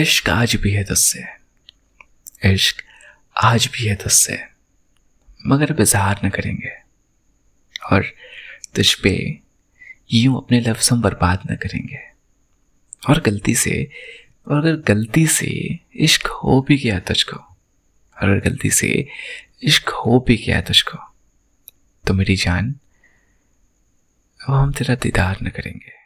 इश्क आज भी है तस्से इश्क आज भी है तस्से मगर अब इजहार न करेंगे। और तुझ पे यूँ अपने लफ्ज़ हम बर्बाद न करेंगे। और गलती से, और अगर गलती से इश्क हो भी गया तुझको, और अगर गलती से इश्क हो भी गया तुझको तो मेरी जान अब हम तेरा दीदार न करेंगे।